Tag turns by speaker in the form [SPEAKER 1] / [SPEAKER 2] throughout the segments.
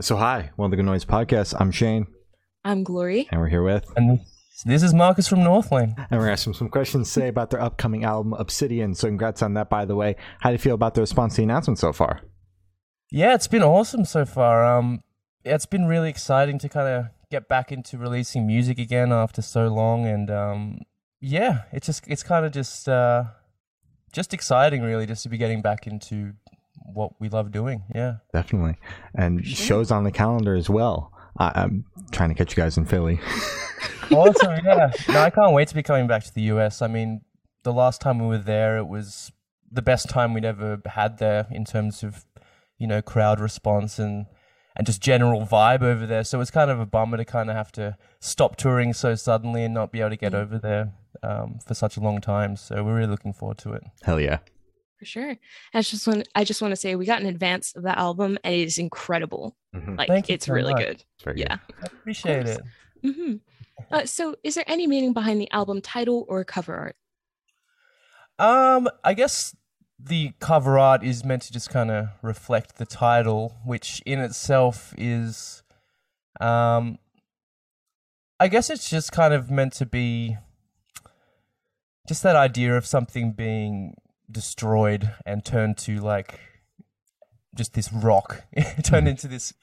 [SPEAKER 1] So, hi, One of the Good Noise podcast. I'm Shane,
[SPEAKER 2] I'm Glory.
[SPEAKER 1] and we're here with,
[SPEAKER 3] And this is Marcus from Northlane.
[SPEAKER 1] and we're asking some questions today about their upcoming album, Obsidian. So, congrats on that, by the way. How do you feel about the response to the announcement so far?
[SPEAKER 3] Yeah, it's been awesome so far. Um, yeah, it's been really exciting to kind of get back into releasing music again after so long, and um, yeah, it's just it's kind of just uh, just exciting, really, just to be getting back into what we love doing. Yeah.
[SPEAKER 1] Definitely. And shows on the calendar as well. I- I'm trying to catch you guys in Philly.
[SPEAKER 3] Awesome. yeah. No, I can't wait to be coming back to the US. I mean, the last time we were there, it was the best time we'd ever had there in terms of, you know, crowd response and and just general vibe over there. So it's kind of a bummer to kind of have to stop touring so suddenly and not be able to get over there um, for such a long time. So we're really looking forward to it.
[SPEAKER 1] Hell yeah.
[SPEAKER 2] For sure. I just want I just want to say we got an advance of the album and it is incredible.
[SPEAKER 1] Mhm.
[SPEAKER 2] Like
[SPEAKER 3] Thank you
[SPEAKER 2] it's
[SPEAKER 3] so
[SPEAKER 2] really
[SPEAKER 3] much.
[SPEAKER 2] good.
[SPEAKER 1] It's very good.
[SPEAKER 2] Yeah.
[SPEAKER 3] I appreciate
[SPEAKER 2] course.
[SPEAKER 3] it.
[SPEAKER 2] hmm Uh, so is there any meaning behind the album title or cover art?
[SPEAKER 3] Um, I guess the cover art is meant to just kind of reflect the title, which in itself is, um, I guess it's just kind of meant to be just that idea of something being destroyed and turned to like just this rock, turned into this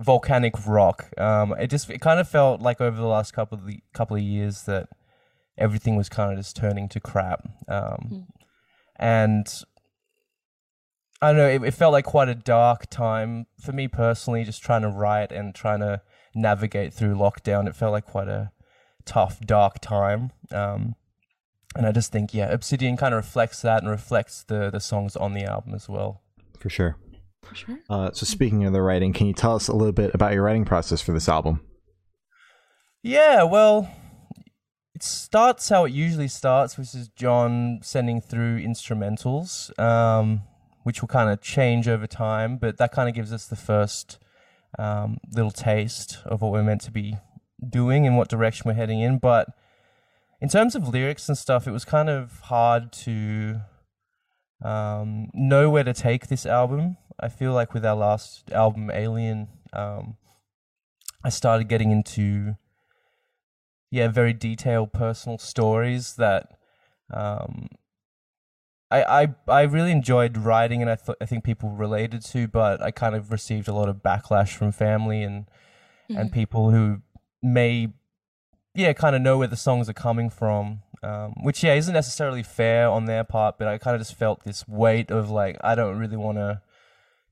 [SPEAKER 3] volcanic rock. Um, it just it kind of felt like over the last couple of the, couple of years that everything was kind of just turning to crap. Um, And I don't know, it, it felt like quite a dark time for me personally, just trying to write and trying to navigate through lockdown. It felt like quite a tough, dark time. Um, and I just think, yeah, Obsidian kind of reflects that and reflects the, the songs on the album as well.
[SPEAKER 1] For sure.
[SPEAKER 2] For sure.
[SPEAKER 1] Uh, so, speaking of the writing, can you tell us a little bit about your writing process for this album?
[SPEAKER 3] Yeah, well, it starts how it usually starts, which is John sending through instrumentals, um, which will kind of change over time, but that kind of gives us the first um, little taste of what we're meant to be doing and what direction we're heading in. But in terms of lyrics and stuff, it was kind of hard to um, know where to take this album. I feel like with our last album, Alien, um, I started getting into yeah, very detailed personal stories that um, I, I I really enjoyed writing, and I th- I think people related to, but I kind of received a lot of backlash from family and and people who may yeah kind of know where the songs are coming from, um, which yeah isn't necessarily fair on their part, but I kind of just felt this weight of like I don't really want to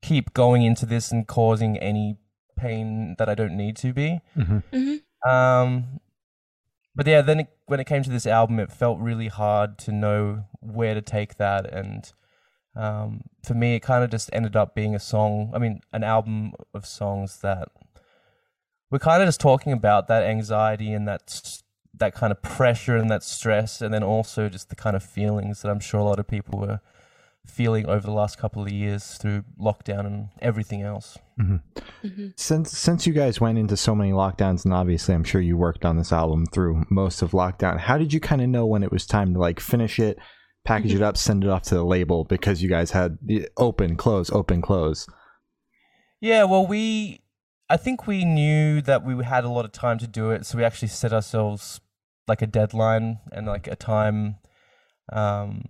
[SPEAKER 3] keep going into this and causing any pain that I don't need to be.
[SPEAKER 2] hmm
[SPEAKER 3] Um, but yeah, then it, when it came to this album, it felt really hard to know where to take that, and um, for me, it kind of just ended up being a song. I mean, an album of songs that we're kind of just talking about that anxiety and that that kind of pressure and that stress, and then also just the kind of feelings that I'm sure a lot of people were feeling over the last couple of years through lockdown and everything else.
[SPEAKER 2] hmm
[SPEAKER 1] Since since you guys went into so many lockdowns, and obviously I'm sure you worked on this album through most of lockdown, how did you kind of know when it was time to like finish it, package it up, send it off to the label because you guys had the open, close, open, close?
[SPEAKER 3] Yeah, well, we, I think we knew that we had a lot of time to do it, so we actually set ourselves like a deadline and like a time, um,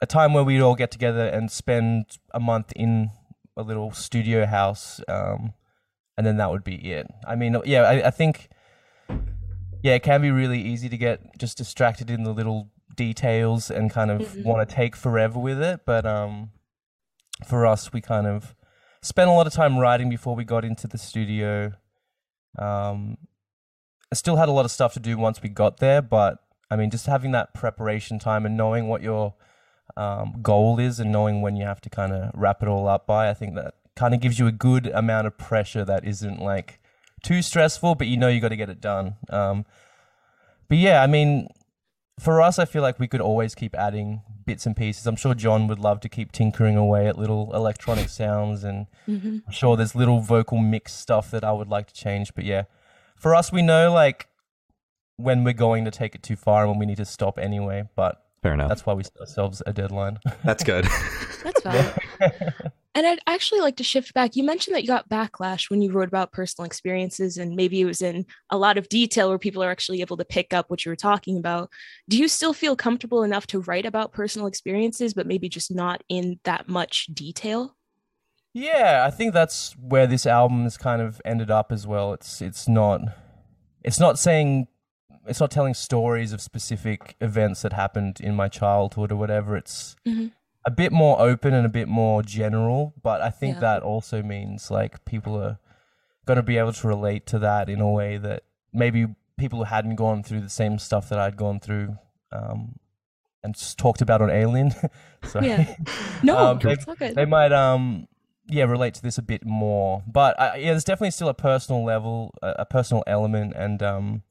[SPEAKER 3] a time where we'd all get together and spend a month in a little studio house, um, and then that would be it. I mean, yeah, I, I think, yeah, it can be really easy to get just distracted in the little details and kind of
[SPEAKER 2] Mhm.
[SPEAKER 3] want to take forever with it, but um, for us, we kind of spent a lot of time writing before we got into the studio. Um, I still had a lot of stuff to do once we got there, but I mean, just having that preparation time and knowing what your um, goal is and knowing when you have to kind of wrap it all up by, I think that kind of gives you a good amount of pressure that isn't like too stressful, but you know you got to get it done. Um, but yeah, I mean, for us, I feel like we could always keep adding bits and pieces. I'm sure John would love to keep tinkering away at little electronic sounds, and
[SPEAKER 2] hmm
[SPEAKER 3] I'm sure there's little vocal mix stuff that I would like to change. But yeah, for us, we know like when we're going to take it too far and when we need to stop anyway. But
[SPEAKER 1] Fair enough.
[SPEAKER 3] That's why we set ourselves a deadline.
[SPEAKER 1] That's good.
[SPEAKER 2] That's valid. And I'd actually like to shift back. You mentioned that you got backlash when you wrote about personal experiences, and maybe it was in a lot of detail where people are actually able to pick up what you were talking about. Do you still feel comfortable enough to write about personal experiences, but maybe just not in that much detail?
[SPEAKER 3] Yeah, I think that's where this album has kind of ended up as well. It's it's not it's not saying it's not telling stories of specific events that happened in my childhood or whatever. It's
[SPEAKER 2] Mhm.
[SPEAKER 3] A bit more open and a bit more general, but I think
[SPEAKER 2] Yeah.
[SPEAKER 3] that also means like people are going to be able to relate to that in a way that maybe people who hadn't gone through the same stuff that I'd gone through um, and just talked about on Alien. Sorry.
[SPEAKER 2] Yeah. No,
[SPEAKER 3] Um, they- they might um yeah relate to this a bit more but uh, yeah there's definitely still a personal level a, a personal element and um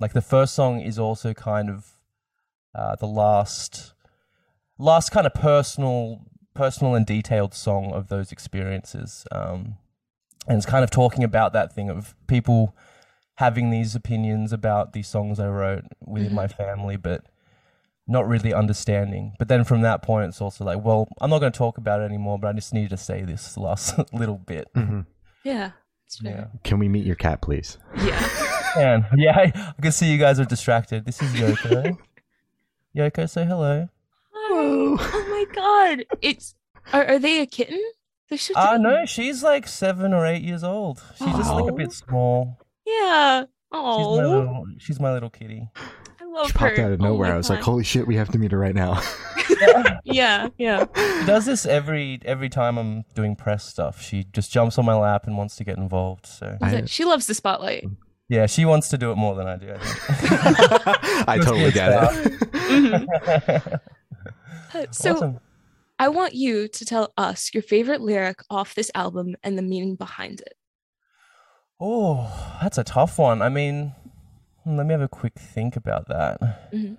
[SPEAKER 3] like the first song is also kind of uh the last last kind of personal personal and detailed song of those experiences um and it's kind of talking about that thing of people having these opinions about these songs I wrote within
[SPEAKER 2] Mhm.
[SPEAKER 3] my family but not really understanding. But then from that point, it's also like, well, I'm not going to talk about it anymore, but I just needed to say this last little bit.
[SPEAKER 1] Mhm.
[SPEAKER 2] yeah, it's
[SPEAKER 3] Yeah.
[SPEAKER 1] Can we meet your cat, please?
[SPEAKER 2] Yeah.
[SPEAKER 3] And yeah, I, I can see you guys are distracted. This is Yoko. Yoko, say hello.
[SPEAKER 2] Oh, oh my god! It's are, are they a kitten? They're so
[SPEAKER 3] Ah,
[SPEAKER 2] tiny.
[SPEAKER 3] no, she's like seven or eight years old. She's just like a bit small.
[SPEAKER 2] Yeah.
[SPEAKER 3] She's my
[SPEAKER 2] Oh,
[SPEAKER 3] little, she's my little kitty.
[SPEAKER 2] I love
[SPEAKER 1] She
[SPEAKER 2] her.
[SPEAKER 1] popped out of
[SPEAKER 2] Oh
[SPEAKER 1] nowhere.
[SPEAKER 2] my
[SPEAKER 1] I was like, holy shit, we have to meet her right now.
[SPEAKER 2] yeah, yeah.
[SPEAKER 3] She does this every every time I'm doing press stuff. She just jumps on my lap and wants to get involved. So
[SPEAKER 2] I was
[SPEAKER 1] I-
[SPEAKER 2] like, she loves the spotlight.
[SPEAKER 3] Yeah, she wants to do it more than I do. I think.
[SPEAKER 1] I totally get it.
[SPEAKER 2] Mhm. Uh, So
[SPEAKER 3] awesome.
[SPEAKER 2] I want you to tell us your favorite lyric off this album and the meaning behind it.
[SPEAKER 3] Oh, that's a tough one. I mean, hmm, let me have a quick think about that.
[SPEAKER 2] A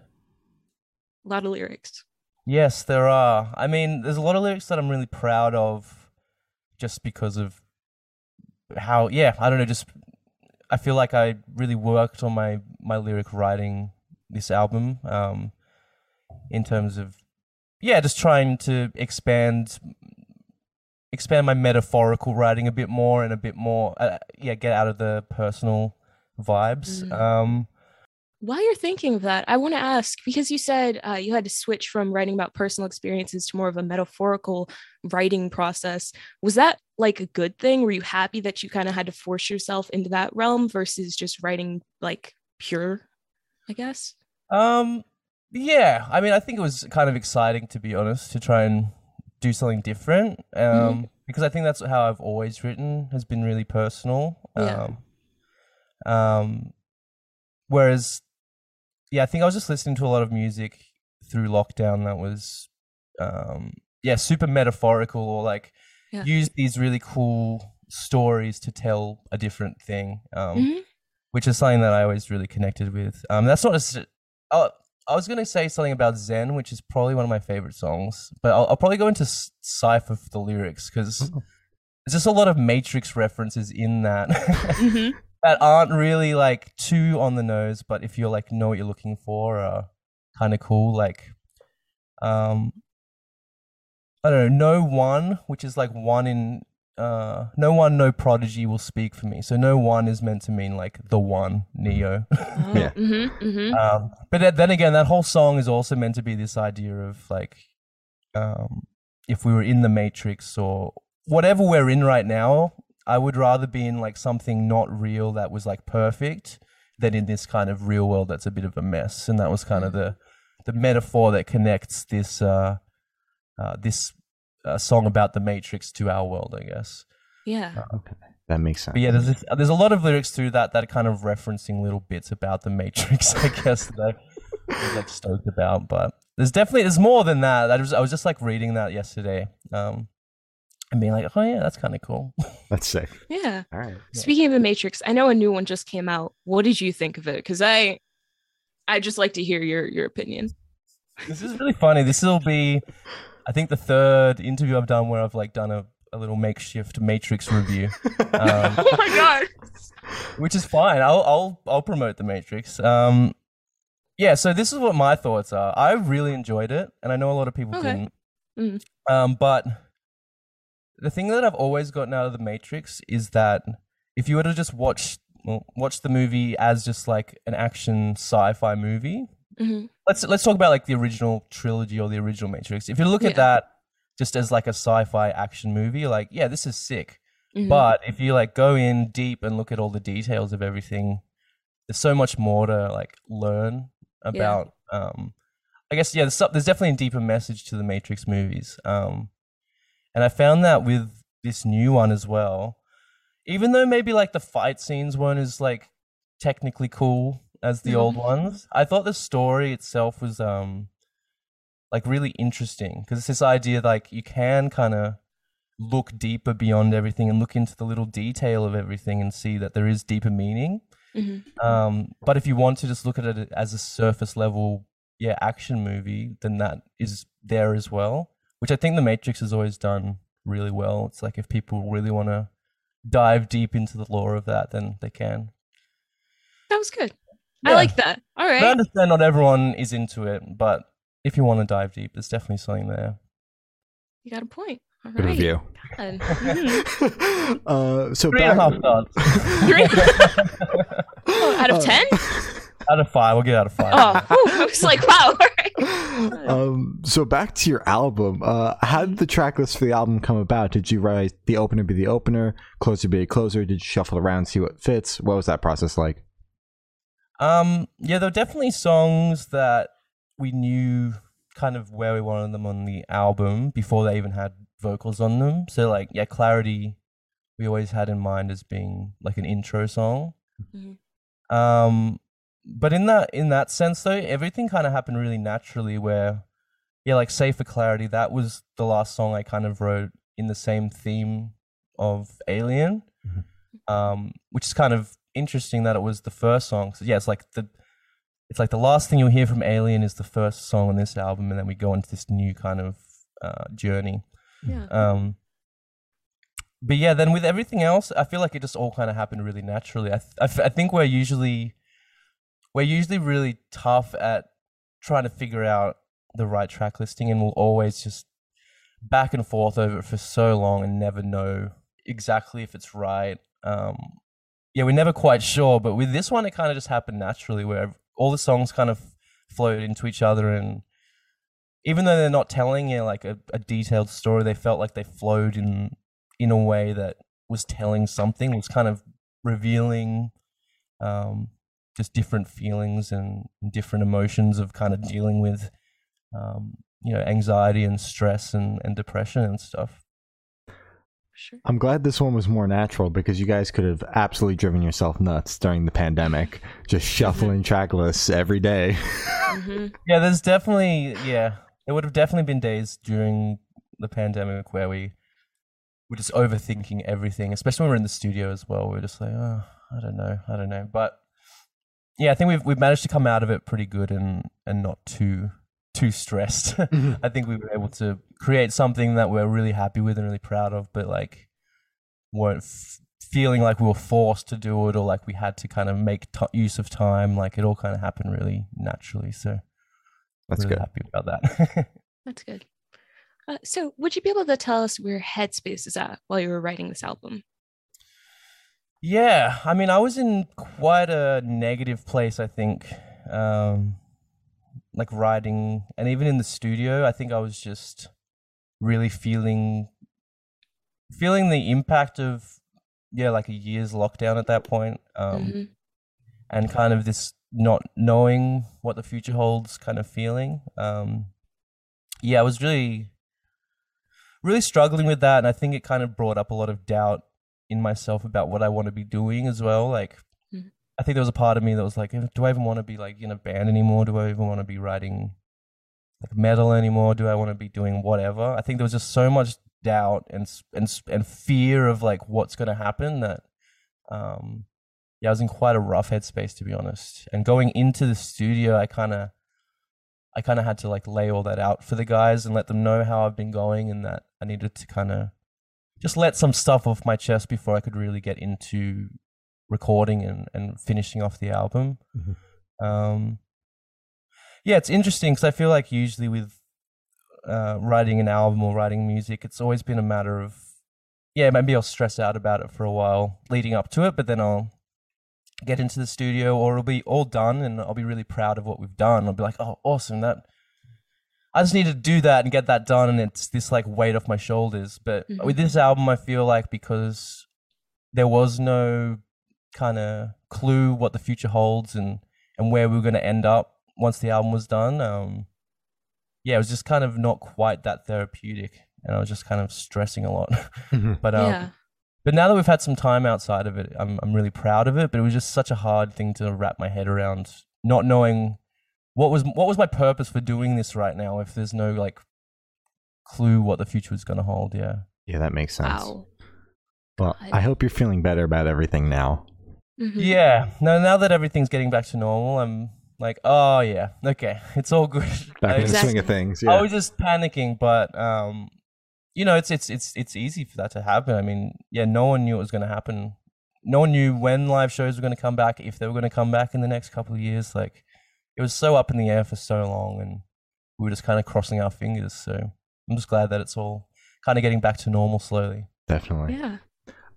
[SPEAKER 2] lot of lyrics.
[SPEAKER 3] Yes, there are. I mean, there's a lot of lyrics that I'm really proud of just because of how, yeah, I don't know, just I feel like I really worked on my, my lyric writing this album um, in terms of, yeah, just trying to expand expand my metaphorical writing a bit more and a bit more, uh, yeah, get out of the personal vibes.
[SPEAKER 2] Mm.
[SPEAKER 3] Um,
[SPEAKER 2] While you're thinking of that, I want to ask because you said uh, you had to switch from writing about personal experiences to more of a metaphorical writing process. Was that like a good thing? Were you happy that you kind of had to force yourself into that realm versus just writing like pure, I guess?
[SPEAKER 3] Um, yeah, I mean, I think it was kind of exciting to be honest to try and do something different. Um,
[SPEAKER 2] Mhm.
[SPEAKER 3] because I think that's how I've always written has been really personal.
[SPEAKER 2] Yeah.
[SPEAKER 3] Um, um, whereas, yeah, I think I was just listening to a lot of music through lockdown that was, um, yeah, super metaphorical or like
[SPEAKER 2] Yeah.
[SPEAKER 3] used these really cool stories to tell a different thing. Um,
[SPEAKER 2] Mhm.
[SPEAKER 3] which is something that I always really connected with. Um, that's not a. Oh, I was gonna say something about Xen, which is probably one of my favorite songs, but I'll, I'll probably go into s- Cypher for the lyrics because
[SPEAKER 1] Oh.
[SPEAKER 3] there's just a lot of Matrix references in that
[SPEAKER 2] Mhm.
[SPEAKER 3] that aren't really like too on the nose, but if you're like know what you're looking for, are kind of cool. Like, um, I don't know, no one, which is like one in. Uh, no one, no prodigy will speak for me. So no one is meant to mean like the one, Neo.
[SPEAKER 2] Oh,
[SPEAKER 1] Yeah.
[SPEAKER 2] mhm, mhm.
[SPEAKER 3] Um, but then- then again, that whole song is also meant to be this idea of like, um, if we were in the Matrix or whatever we're in right now, I would rather be in like something not real that was like perfect than in this kind of real world that's a bit of a mess. And that was kind of the the metaphor that connects this uh, uh, this uh, song about the Matrix to our world, I guess.
[SPEAKER 2] Yeah.
[SPEAKER 1] Okay. That makes sense.
[SPEAKER 3] But yeah, there's this, there's a lot of lyrics through that that are kind of referencing little bits about the Matrix, I guess that I was like stoked about. But there's definitely there's more than that. I was I was just like reading that yesterday, um, and being like, oh yeah, that's kind of cool.
[SPEAKER 1] That's sick.
[SPEAKER 2] Yeah.
[SPEAKER 1] All right.
[SPEAKER 2] Speaking of the Matrix, I know a new one just came out. What did you think of it? Because I, I just like to hear your your opinion.
[SPEAKER 3] this is really funny. This will be, I think, the third interview I've done where I've like done a, a little makeshift Matrix review. Um,
[SPEAKER 2] Oh my god!
[SPEAKER 3] which is fine. I'll I'll I'll promote the Matrix. Um, yeah, so this is what my thoughts are. I really enjoyed it, and I know a lot of people
[SPEAKER 2] Okay.
[SPEAKER 3] didn't.
[SPEAKER 2] Mhm.
[SPEAKER 3] Um, but the thing that I've always gotten out of the Matrix is that if you were to just watch well, watch the movie as just like an action sci-fi movie,
[SPEAKER 2] Mhm.
[SPEAKER 3] let's let's talk about like the original trilogy or the original Matrix. If you look
[SPEAKER 2] Yeah.
[SPEAKER 3] at that just as like a sci-fi action movie, like, yeah, this is sick.
[SPEAKER 2] Mhm.
[SPEAKER 3] But if you like go in deep and look at all the details of everything, there's so much more to like learn about. Um, I guess yeah, there's, there's definitely a deeper message to the Matrix movies. Um, and I found that with this new one as well. Even though maybe like the fight scenes weren't as like technically cool as the old
[SPEAKER 2] Mhm.
[SPEAKER 3] ones, I thought the story itself was um like really interesting because it's this idea like you can kind of look deeper beyond everything and look into the little detail of everything and see that there is deeper meaning.
[SPEAKER 2] Mhm.
[SPEAKER 3] Um, but if you want to just look at it as a surface level, yeah, action movie, then that is there as well, which I think The Matrix has always done really well. It's like if people really want to dive deep into the lore of that, then they can.
[SPEAKER 2] That was good. I like that. All
[SPEAKER 3] I understand not everyone is into it, but if you want to dive deep, there's definitely something there.
[SPEAKER 2] You got a point. All
[SPEAKER 1] Good
[SPEAKER 2] right.
[SPEAKER 1] review.
[SPEAKER 2] God. Mhm.
[SPEAKER 1] uh, so
[SPEAKER 3] Three and a half stars.
[SPEAKER 2] Three- Oh, out of
[SPEAKER 1] Uh,
[SPEAKER 2] 10?
[SPEAKER 3] Out of five, we'll get out of five.
[SPEAKER 2] Oh, whew, I was like, wow. All right.
[SPEAKER 1] um, so back to your album. Uh, how did the track list for the album come about? Did you write the opener be the opener, closer be a closer? Did you shuffle around, see what fits? What was that process like?
[SPEAKER 3] Um, yeah, there were definitely songs that we knew kind of where we wanted them on the album before they even had vocals on them. So like, yeah, Clarity we always had in mind as being like an intro song.
[SPEAKER 2] Mhm.
[SPEAKER 3] Um, but in that in that sense though, everything kind of happened really naturally. Where, yeah, like say for Clarity, that was the last song I kind of wrote in the same theme of Alien,
[SPEAKER 1] Mhm.
[SPEAKER 3] um, which is kind of interesting that it was the first song. So yeah, it's like the it's like the last thing you'll hear from Alien is the first song on this album, and then we go into this new kind of uh, journey.
[SPEAKER 2] Yeah.
[SPEAKER 3] Um, but yeah, then with everything else, I feel like it just all kind of happened really naturally. I, th- I, f- I think we're usually we're usually really tough at trying to figure out the right track listing, and we'll always just back and forth over it for so long and never know exactly if it's right. Um, yeah, we're never quite sure, but with this one, it kind of just happened naturally, where all the songs kind of flowed into each other and even though they're not telling you like a, a detailed story, they felt like they flowed in in a way that was telling something, was kind of revealing um, just different feelings and different emotions of kind of dealing with um, you know anxiety and stress and, and depression and stuff.
[SPEAKER 2] Sure.
[SPEAKER 1] I'm glad this one was more natural because you guys could have absolutely driven yourself nuts during the pandemic, just shuffling track lists every day.
[SPEAKER 2] Mhm.
[SPEAKER 3] Yeah, there's definitely yeah, there would have definitely been days during the pandemic where we were just overthinking everything, especially when we're in the studio as well. We're just like, oh, I don't know, I don't know. But yeah, I think we've we've managed to come out of it pretty good and and not too too stressed. I think we were able to create something that we're really happy with and really proud of, but like weren't f- feeling like we were forced to do it or like we had to kind of make t- use of time. Like it all kind of happened really naturally. So
[SPEAKER 1] That's
[SPEAKER 3] really
[SPEAKER 1] good.
[SPEAKER 3] happy about that.
[SPEAKER 2] That's good. Uh, so, would you be able to tell us where Headspace is at while you were writing this album?
[SPEAKER 3] Yeah, I mean, I was in quite a negative place. I think, um, like writing, and even in the studio, I think I was just really feeling feeling the impact of yeah, like a year's lockdown at that point. Um,
[SPEAKER 2] Mhm.
[SPEAKER 3] and kind of this not knowing what the future holds kind of feeling. Um, yeah, I was really, really struggling with that, and I think it kind of brought up a lot of doubt in myself about what I want to be doing as well. Like,
[SPEAKER 2] Mhm.
[SPEAKER 3] I think there was a part of me that was like, do I even want to be like in a band anymore? Do I even want to be writing like metal anymore? Do I want to be doing whatever? I think there was just so much doubt and and and fear of like what's going to happen that um yeah, I was in quite a rough headspace to be honest. And going into the studio, I kind of, I kind of had to like lay all that out for the guys and let them know how I've been going and that I needed to kind of just let some stuff off my chest before I could really get into recording and and finishing off the album.
[SPEAKER 1] Mhm.
[SPEAKER 3] Um, yeah, it's interesting because I feel like usually with uh, writing an album or writing music, it's always been a matter of yeah, maybe I'll stress out about it for a while leading up to it, but then I'll get into the studio or it'll be all done and I'll be really proud of what we've done. I'll be like, oh, awesome. That I just need to do that and get that done. And it's this like weight off my shoulders. But
[SPEAKER 2] Mhm.
[SPEAKER 3] with this album, I feel like because there was no kind of clue what the future holds and, and where we were going to end up once the album was done. Um, yeah, it was just kind of not quite that therapeutic. And I was just kind of stressing a lot. but um,
[SPEAKER 2] yeah.
[SPEAKER 3] but now that we've had some time outside of it, I'm I'm really proud of it. But it was just such a hard thing to wrap my head around, not knowing what was what was my purpose for doing this right now. If there's no like clue what the future is going to hold, yeah.
[SPEAKER 1] Yeah, that makes sense.
[SPEAKER 2] Wow.
[SPEAKER 1] Well,
[SPEAKER 2] God.
[SPEAKER 1] I hope you're feeling better about everything now.
[SPEAKER 2] Mhm.
[SPEAKER 3] Yeah. No, now that everything's getting back to normal, I'm like, oh yeah, okay, it's all good.
[SPEAKER 1] Back
[SPEAKER 3] I,
[SPEAKER 1] in the
[SPEAKER 2] Exactly.
[SPEAKER 1] swing of things. yeah.
[SPEAKER 3] I was just panicking, but um, you know, it's it's it's it's easy for that to happen. I mean, yeah, no one knew it was going to happen. No one knew when live shows were going to come back, if they were going to come back in the next couple of years. Like, it was so up in the air for so long, and we were just kind of crossing our fingers. So I'm just glad that it's all kind of getting back to normal slowly.
[SPEAKER 1] Definitely.
[SPEAKER 2] Yeah.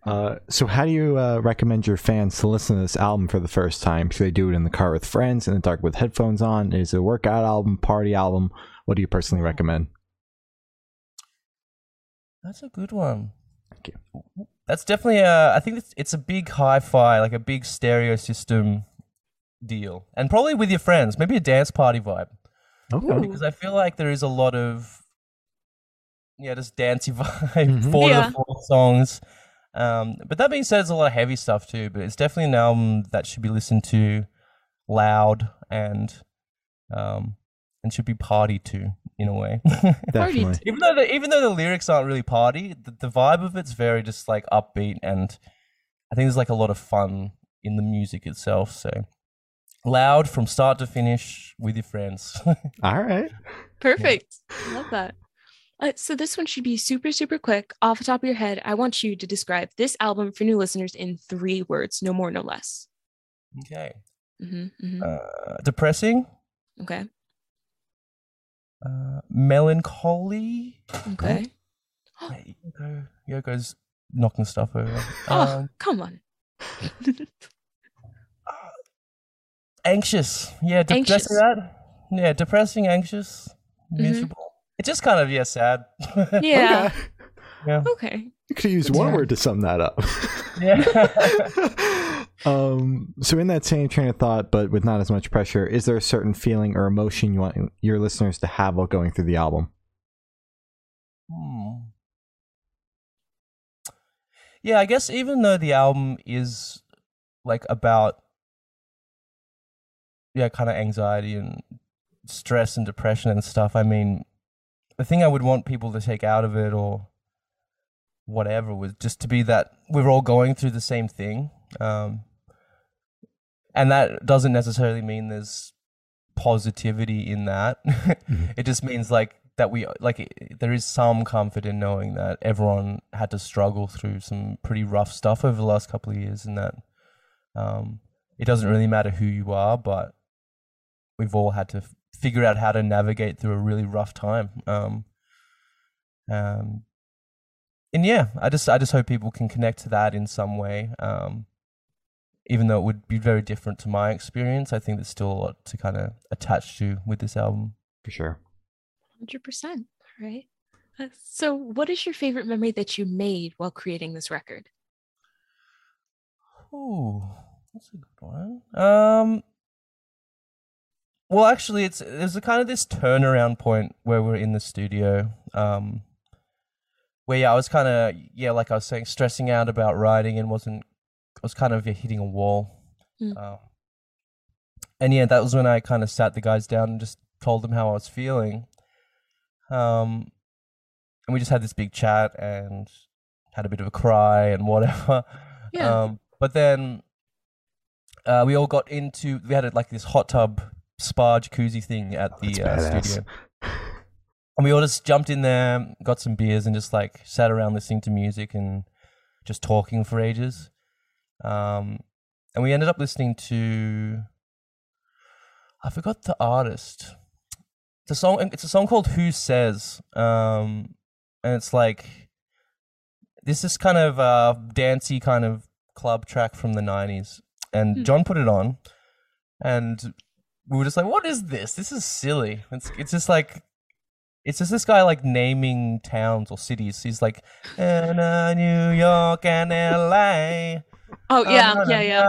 [SPEAKER 1] Uh, so, how do you uh, recommend your fans to listen to this album for the first time? Should they do it in the car with friends, in the dark with headphones on? Is it a workout album, party album? What do you personally recommend?
[SPEAKER 3] That's a good one.
[SPEAKER 1] Thank
[SPEAKER 3] you. That's definitely a. I think it's it's a big hi-fi, like a big stereo system deal, and probably with your friends, maybe a dance party vibe.
[SPEAKER 1] Okay.
[SPEAKER 3] because I feel like there is a lot of yeah, just dancey vibe,
[SPEAKER 1] Mhm.
[SPEAKER 3] four
[SPEAKER 2] Yeah.
[SPEAKER 3] to four songs. Um, but that being said, there's a lot of heavy stuff too. But it's definitely an album that should be listened to loud and um, and should be party to in a way.
[SPEAKER 1] Definitely.
[SPEAKER 3] even though the even though the lyrics aren't really party, the, the vibe of it's very just like upbeat, and I think there's like a lot of fun in the music itself. So loud from start to finish with your friends.
[SPEAKER 1] All right.
[SPEAKER 2] Perfect. I love that. Uh, so this one should be super, super quick. Off the top of your head, I want you to describe this album for new listeners in three words, no more, no less.
[SPEAKER 3] okay.
[SPEAKER 2] hmm hmm
[SPEAKER 3] uh, depressing,
[SPEAKER 2] okay.
[SPEAKER 3] uh, melancholy.
[SPEAKER 2] Okay.
[SPEAKER 3] Wait, Yoko, Yoko's knocking stuff over.
[SPEAKER 2] Oh,
[SPEAKER 3] Um,
[SPEAKER 2] come on.
[SPEAKER 3] anxious. Yeah, de- did I
[SPEAKER 2] Anxious.
[SPEAKER 3] say that? Yeah, depressing, anxious,
[SPEAKER 2] Mhm.
[SPEAKER 3] miserable. It's just kind of yeah, sad.
[SPEAKER 2] Yeah.
[SPEAKER 1] Okay.
[SPEAKER 3] yeah.
[SPEAKER 2] Okay.
[SPEAKER 1] You could use one word to sum that up.
[SPEAKER 3] Yeah.
[SPEAKER 1] um, so, in that same train of thought, but with not as much pressure, is there a certain feeling or emotion you want your listeners to have while going through the album?
[SPEAKER 3] Hmm. Yeah, I guess even though the album is like about yeah, kind of anxiety and stress and depression and stuff, I mean, the thing I would want people to take out of it or whatever was just to be that we're all going through the same thing. Um, and that doesn't necessarily mean there's positivity in that. It just means like that we like it, there is some comfort in knowing that everyone had to struggle through some pretty rough stuff over the last couple of years, and that um, it doesn't really matter who you are, but we've all had to f- figure out how to navigate through a really rough time. Um, um, and yeah, I just I just hope people can connect to that in some way. Um, even though it would be very different to my experience, I think there's still a lot to kind of attach to with this album.
[SPEAKER 1] For sure.
[SPEAKER 2] 100%. All right. Uh, so, what is your favorite memory that you made while creating this record?
[SPEAKER 3] Ooh, that's a good one. Um, well, actually, it's there's a kind of this turnaround point where we're in the studio. Um, where yeah, I was kind of yeah, like I was saying, stressing out about writing and wasn't. I was kind of yeah, hitting a wall.
[SPEAKER 2] Mm.
[SPEAKER 3] Um, and yeah, that was when I kind of sat the guys down and just told them how I was feeling. Um, and we just had this big chat and had a bit of a cry and whatever.
[SPEAKER 2] Yeah.
[SPEAKER 3] Um, but then uh, we all got into we had like this hot tub spa jacuzzi thing at
[SPEAKER 1] That's
[SPEAKER 3] the uh, studio, and we all just jumped in there, got some beers, and just like sat around listening to music and just talking for ages. Um, and we ended up listening to I forgot the artist. it's a song. It's a song called "Who Says," um, and it's like this is kind of a dancey kind of club track from the '90s. And
[SPEAKER 2] Hmm.
[SPEAKER 3] John put it on, and we were just like, "What is this? This is silly." It's it's just like it's just this guy like naming towns or cities. He's like, "And, uh, New York and L.A."
[SPEAKER 2] Oh yeah,
[SPEAKER 3] Uh,
[SPEAKER 2] yeah, yeah.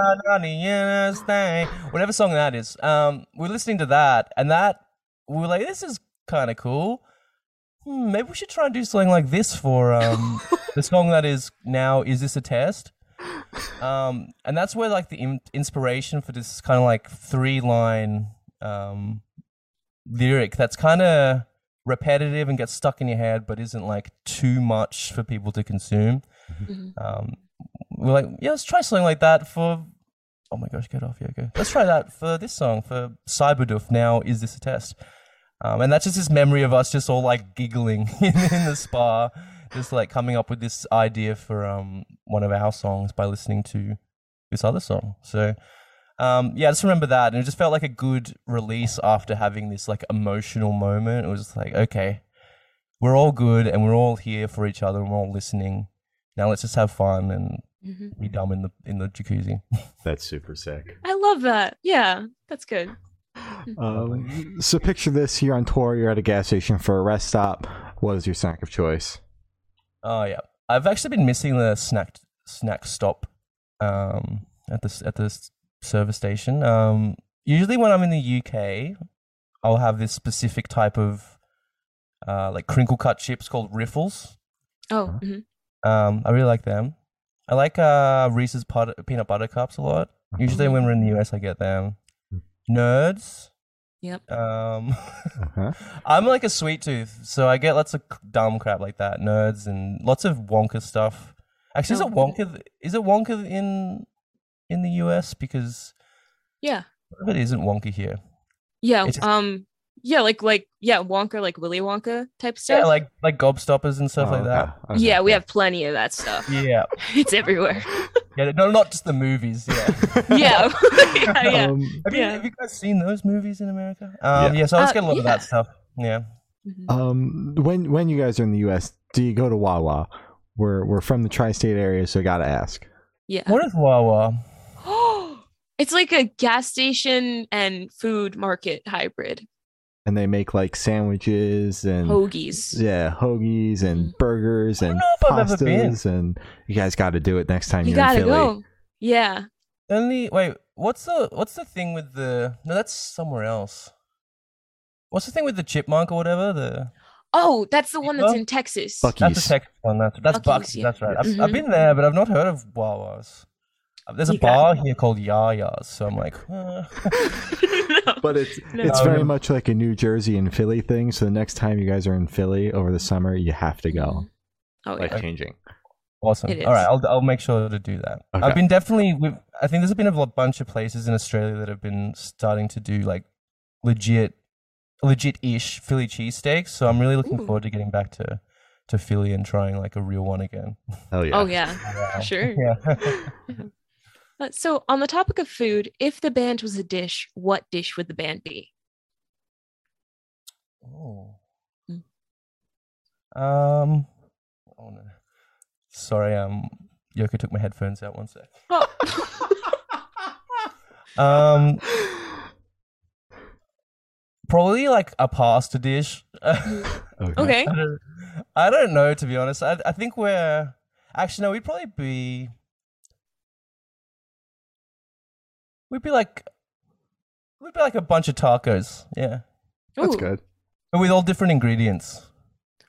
[SPEAKER 3] Whatever song that is. Um, we're listening to that, and that we were like, "This is kind of cool." Hmm, maybe we should try and do something like this for um the song that is now. Is this a test? Um, and that's where like the in- inspiration for this kind of like three line um lyric that's kind of repetitive and gets stuck in your head, but isn't like too much for people to consume.
[SPEAKER 2] Mhm.
[SPEAKER 3] Um, we're like, yeah, let's try something like that for. Oh my gosh, get off, Yoko. Let's try that for this song for Cyberdoof. Now, is this a test? Um, and that's just this memory of us just all like giggling in, in the spa, just like coming up with this idea for um one of our songs by listening to this other song. So, um, yeah, I just remember that, and it just felt like a good release after having this like emotional moment. It was just like, okay, we're all good, and we're all here for each other, and we're all listening. Now let's just have fun and
[SPEAKER 2] Mhm.
[SPEAKER 3] be dumb in the in the jacuzzi.
[SPEAKER 1] That's super sick.
[SPEAKER 2] I love that. Yeah, that's good.
[SPEAKER 1] Um, so picture this: you're on tour, you're at a gas station for a rest stop. What is your snack of choice?
[SPEAKER 3] Oh yeah, I've actually been missing the snack snack stop um, at this at this service station. Um, usually when I'm in the UK, I'll have this specific type of uh, like crinkle cut chips called Riffles.
[SPEAKER 2] Oh, mhm.
[SPEAKER 3] Um, I really like them. I like uh, Reese's pot- peanut butter cups a lot. Usually when we're in the US, I get them. Nerds.
[SPEAKER 2] Yep.
[SPEAKER 3] Um,
[SPEAKER 1] Uh-huh.
[SPEAKER 3] I'm like a sweet tooth, so I get lots of dumb crap like that, nerds, and lots of Wonka stuff. Actually, is
[SPEAKER 2] Oh.
[SPEAKER 3] it Wonka? th- Is it Wonka in in the US? Because
[SPEAKER 2] yeah,
[SPEAKER 3] what if it isn't Wonka here?
[SPEAKER 2] yeah.
[SPEAKER 3] Just-
[SPEAKER 2] Um, yeah, like like yeah, Wonka, like Willy Wonka type stuff.
[SPEAKER 3] Yeah, like like gobstoppers and stuff
[SPEAKER 1] Oh,
[SPEAKER 3] like that.
[SPEAKER 1] okay, okay,
[SPEAKER 2] yeah, we have plenty of that stuff.
[SPEAKER 3] Yeah,
[SPEAKER 2] it's everywhere.
[SPEAKER 3] yeah, no, not just the movies. Yeah.
[SPEAKER 2] yeah, yeah, yeah.
[SPEAKER 1] Um,
[SPEAKER 3] have, you,
[SPEAKER 2] Yeah.
[SPEAKER 3] have you guys seen those movies in America? Um,
[SPEAKER 1] Yeah.
[SPEAKER 3] yeah. so I just
[SPEAKER 2] Uh,
[SPEAKER 3] get a lot of that stuff. Yeah.
[SPEAKER 2] Mhm.
[SPEAKER 1] um, when when you guys are in the U.S., do you go to Wawa? We're we're from the tri-state area, so I gotta ask.
[SPEAKER 2] yeah.
[SPEAKER 3] What is Wawa?
[SPEAKER 2] it's like a gas station and food market hybrid.
[SPEAKER 1] And they make like sandwiches and
[SPEAKER 2] Hoagies.
[SPEAKER 1] yeah, hoagies and
[SPEAKER 2] Mhm.
[SPEAKER 1] burgers and
[SPEAKER 3] know if I've ever been.
[SPEAKER 1] pastas, and you guys got to do it next time
[SPEAKER 2] You
[SPEAKER 1] you're in
[SPEAKER 2] gotta
[SPEAKER 1] Philly.
[SPEAKER 2] go. Yeah.
[SPEAKER 3] Only wait. What's the what's the thing with the? No, that's somewhere else. What's the thing with the chipmunk or whatever? The
[SPEAKER 2] Oh, that's the one that's in Texas.
[SPEAKER 1] Buc-
[SPEAKER 3] that's the Texas one. That's that's
[SPEAKER 2] Buc-ee's,
[SPEAKER 3] Bucky's.
[SPEAKER 2] yeah.
[SPEAKER 3] That's right. I've, I've
[SPEAKER 2] Mhm.
[SPEAKER 3] been there, but I've not heard of Wawas. There's a
[SPEAKER 2] You got-
[SPEAKER 3] bar here called Yaya's, so I'm like, uh,
[SPEAKER 2] No.
[SPEAKER 1] But it's
[SPEAKER 2] No.
[SPEAKER 1] it's
[SPEAKER 3] No,
[SPEAKER 1] very
[SPEAKER 3] no.
[SPEAKER 1] much like a New Jersey and Philly thing. So the next time you guys are in Philly over the summer, you have to go.
[SPEAKER 2] Oh yeah.
[SPEAKER 1] Life changing.
[SPEAKER 3] awesome. All right. I'll I'll make sure to do that.
[SPEAKER 1] Okay.
[SPEAKER 3] I've been definitely. With, I think there's been a bunch of places in Australia that have been starting to do like legit, legit-ish Philly cheesesteaks. So I'm really looking
[SPEAKER 2] Ooh.
[SPEAKER 3] forward to getting back to to Philly and trying like a real one again.
[SPEAKER 1] Hell yeah.
[SPEAKER 2] Oh yeah.
[SPEAKER 3] Yeah.
[SPEAKER 2] Sure.
[SPEAKER 3] Yeah.
[SPEAKER 2] Uh, So on the topic of food, if the band was a dish, what dish would the band be?
[SPEAKER 3] Oh.
[SPEAKER 2] Mm.
[SPEAKER 3] Um. Oh no. Sorry. Um. Yoko took my headphones out. One sec.
[SPEAKER 2] Oh.
[SPEAKER 3] Um. Probably like a pasta dish.
[SPEAKER 2] okay.
[SPEAKER 3] I don't, I don't know to be honest. I I think we're actually no. We'd probably be. We'd be like. We'd be like a bunch of tacos. Yeah,
[SPEAKER 1] That's
[SPEAKER 2] Ooh.
[SPEAKER 1] good.
[SPEAKER 3] but with all different ingredients.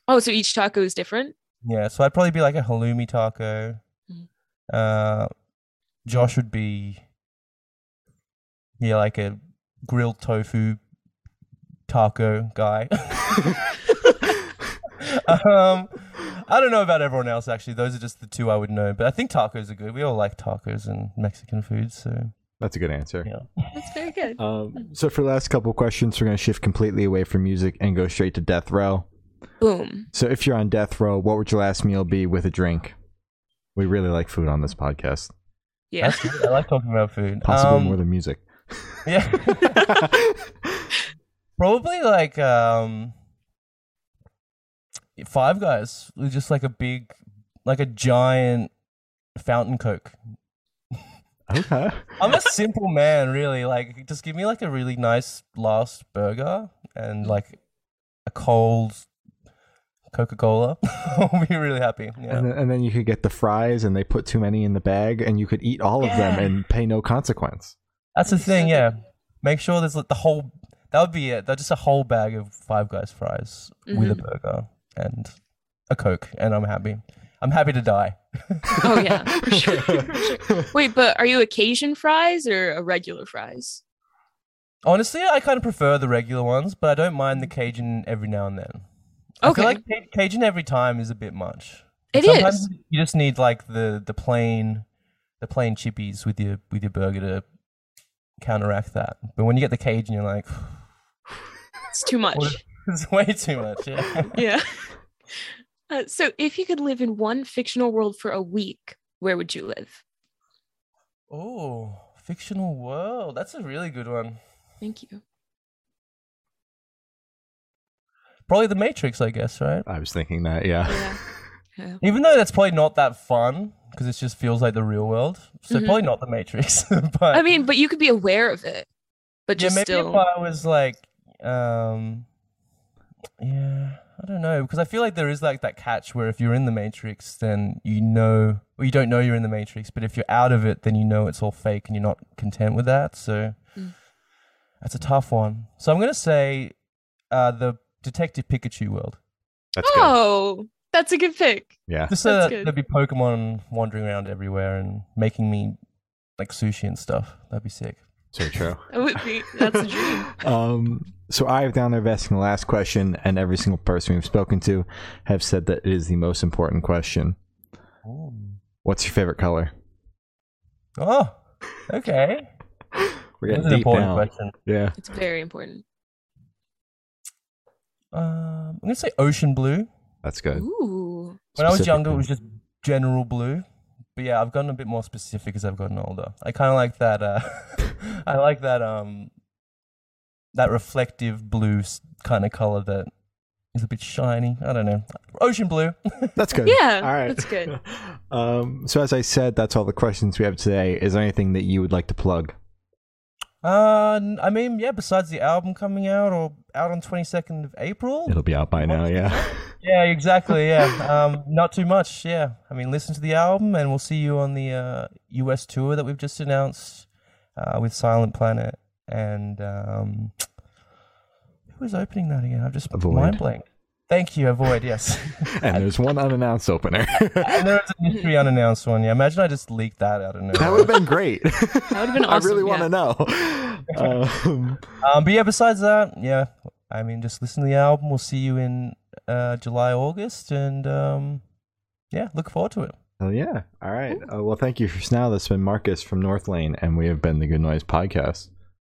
[SPEAKER 2] Oh, so each taco is different?
[SPEAKER 3] Yeah, so I'd probably be like a halloumi taco.
[SPEAKER 2] Mhm.
[SPEAKER 3] Uh, Josh would be, yeah, like a grilled tofu taco guy. um, I don't know about everyone else. Actually, those are just the two I would know. But I think tacos are good. We all like tacos and Mexican food, so
[SPEAKER 1] That's a good answer.
[SPEAKER 3] yeah.
[SPEAKER 2] That's very good.
[SPEAKER 1] Um, so for the last couple questions, we're gonna shift completely away from music and go straight to death row.
[SPEAKER 2] Boom.
[SPEAKER 1] So if you're on death row, what would your last meal be with a drink? We really like food on this podcast,
[SPEAKER 2] Yeah.
[SPEAKER 3] That's. I like talking about food.
[SPEAKER 1] possibly
[SPEAKER 3] Um,
[SPEAKER 1] more than music.
[SPEAKER 3] Yeah. Probably like um, Five Guys just like a big, like a giant fountain coke.
[SPEAKER 1] Okay.
[SPEAKER 3] I'm a simple man, really. Like, just give me like a really nice last burger and mm. like a cold Coca Cola. I'll be really happy. Yeah.
[SPEAKER 1] And, then, and then you could get the fries, and they put too many in the bag, and you could eat all of them and pay no consequence.
[SPEAKER 3] That's the thing, yeah. Make sure there's like the whole. That would be it. That's just a whole bag of Five Guys fries with a mm-hmm. burger and a Coke, and I'm happy. I'm happy to die.
[SPEAKER 2] Oh yeah, for sure. for sure. Wait, but are you a Cajun fries or a regular fries?
[SPEAKER 3] Honestly, I kind of prefer the regular ones, but I don't mind the Cajun every now and then. I
[SPEAKER 2] Okay.
[SPEAKER 3] feel like Cajun every time is a bit much.
[SPEAKER 2] It
[SPEAKER 3] Sometimes
[SPEAKER 2] is.
[SPEAKER 3] you just need like the the plain the plain chippies with your with your burger to counteract that. But when you get the Cajun, you're like,
[SPEAKER 2] It's too much.
[SPEAKER 3] It's way too much. Yeah.
[SPEAKER 2] yeah. Uh, so, if you could live in one fictional world for a week, where would you live?
[SPEAKER 3] Oh, fictional world. That's a really good one.
[SPEAKER 2] Thank you.
[SPEAKER 3] Probably the Matrix, I guess, right?
[SPEAKER 1] I was thinking that, yeah.
[SPEAKER 2] Yeah. Yeah.
[SPEAKER 3] Even though that's probably not that fun because it just feels like the real world. So
[SPEAKER 2] Mhm.
[SPEAKER 3] probably not the Matrix. but
[SPEAKER 2] I mean, but you could be aware of it, but
[SPEAKER 3] yeah,
[SPEAKER 2] just
[SPEAKER 3] maybe
[SPEAKER 2] still.
[SPEAKER 3] if I was like, um, yeah, I don't know because I feel like there is like that catch where if you're in the Matrix, then you know, or you don't know you're in the Matrix, but if you're out of it, then you know it's all fake and you're not content with that. So
[SPEAKER 2] Mm.
[SPEAKER 3] that's a tough one. So I'm gonna say, uh, the Detective Pikachu world.
[SPEAKER 1] That's good.
[SPEAKER 2] oh, that's a good pick.
[SPEAKER 1] Yeah.
[SPEAKER 3] Just so
[SPEAKER 2] That's
[SPEAKER 3] that
[SPEAKER 2] good.
[SPEAKER 3] there'd be Pokemon wandering around everywhere and making me like sushi and stuff. That'd be sick.
[SPEAKER 1] So true.
[SPEAKER 2] That would be. That's a dream.
[SPEAKER 1] Um, so I have down there asking the last question, and every single person we've spoken to have said that it is the most important question. What's your favorite color?
[SPEAKER 3] Oh, okay.
[SPEAKER 1] We're
[SPEAKER 3] That's
[SPEAKER 1] getting
[SPEAKER 3] an
[SPEAKER 1] deep
[SPEAKER 3] important
[SPEAKER 1] now.
[SPEAKER 3] question.
[SPEAKER 1] Yeah.
[SPEAKER 2] It's very important.
[SPEAKER 3] Um, I'm gonna say ocean blue.
[SPEAKER 1] That's good.
[SPEAKER 2] Ooh.
[SPEAKER 3] When I was
[SPEAKER 1] Specific
[SPEAKER 3] younger, it was just general blue. But yeah, I've gotten a bit more specific as I've gotten older. I kind of like that. Uh, I like that. Um, that reflective blue kind of color that is a bit shiny. I don't know. Ocean blue.
[SPEAKER 1] That's good.
[SPEAKER 2] Yeah,
[SPEAKER 1] All right.
[SPEAKER 2] that's good.
[SPEAKER 1] Um, so as I said, that's all the questions we have today. Is there anything that you would like to plug?
[SPEAKER 3] Uh, n- I mean, yeah. Besides the album coming out or out on twenty second of April.
[SPEAKER 1] It'll be out by now. Yeah.
[SPEAKER 3] Yeah, exactly. Yeah, um, not too much. Yeah, I mean, listen to the album, and we'll see you on the uh, US tour that we've just announced uh, with Silent Planet. And um, who is opening that again? I've just
[SPEAKER 1] Avoid.
[SPEAKER 3] mind blank. Thank you, Avoid. Yes,
[SPEAKER 1] and there's one unannounced opener.
[SPEAKER 3] and there is a mystery unannounced one. Yeah, imagine I just leaked that out of nowhere.
[SPEAKER 1] that would have been great. That
[SPEAKER 2] would have been awesome.
[SPEAKER 1] I really
[SPEAKER 2] yeah.
[SPEAKER 1] want to know. Um,
[SPEAKER 3] Um, but yeah, besides that, yeah, I mean, just listen to the album. We'll see you in uh, July, August, and um, yeah, look forward to it.
[SPEAKER 1] oh yeah. All right. Uh, well, thank you for now. That's been Marcus from Northlane, and we have been the Good Noise Podcast.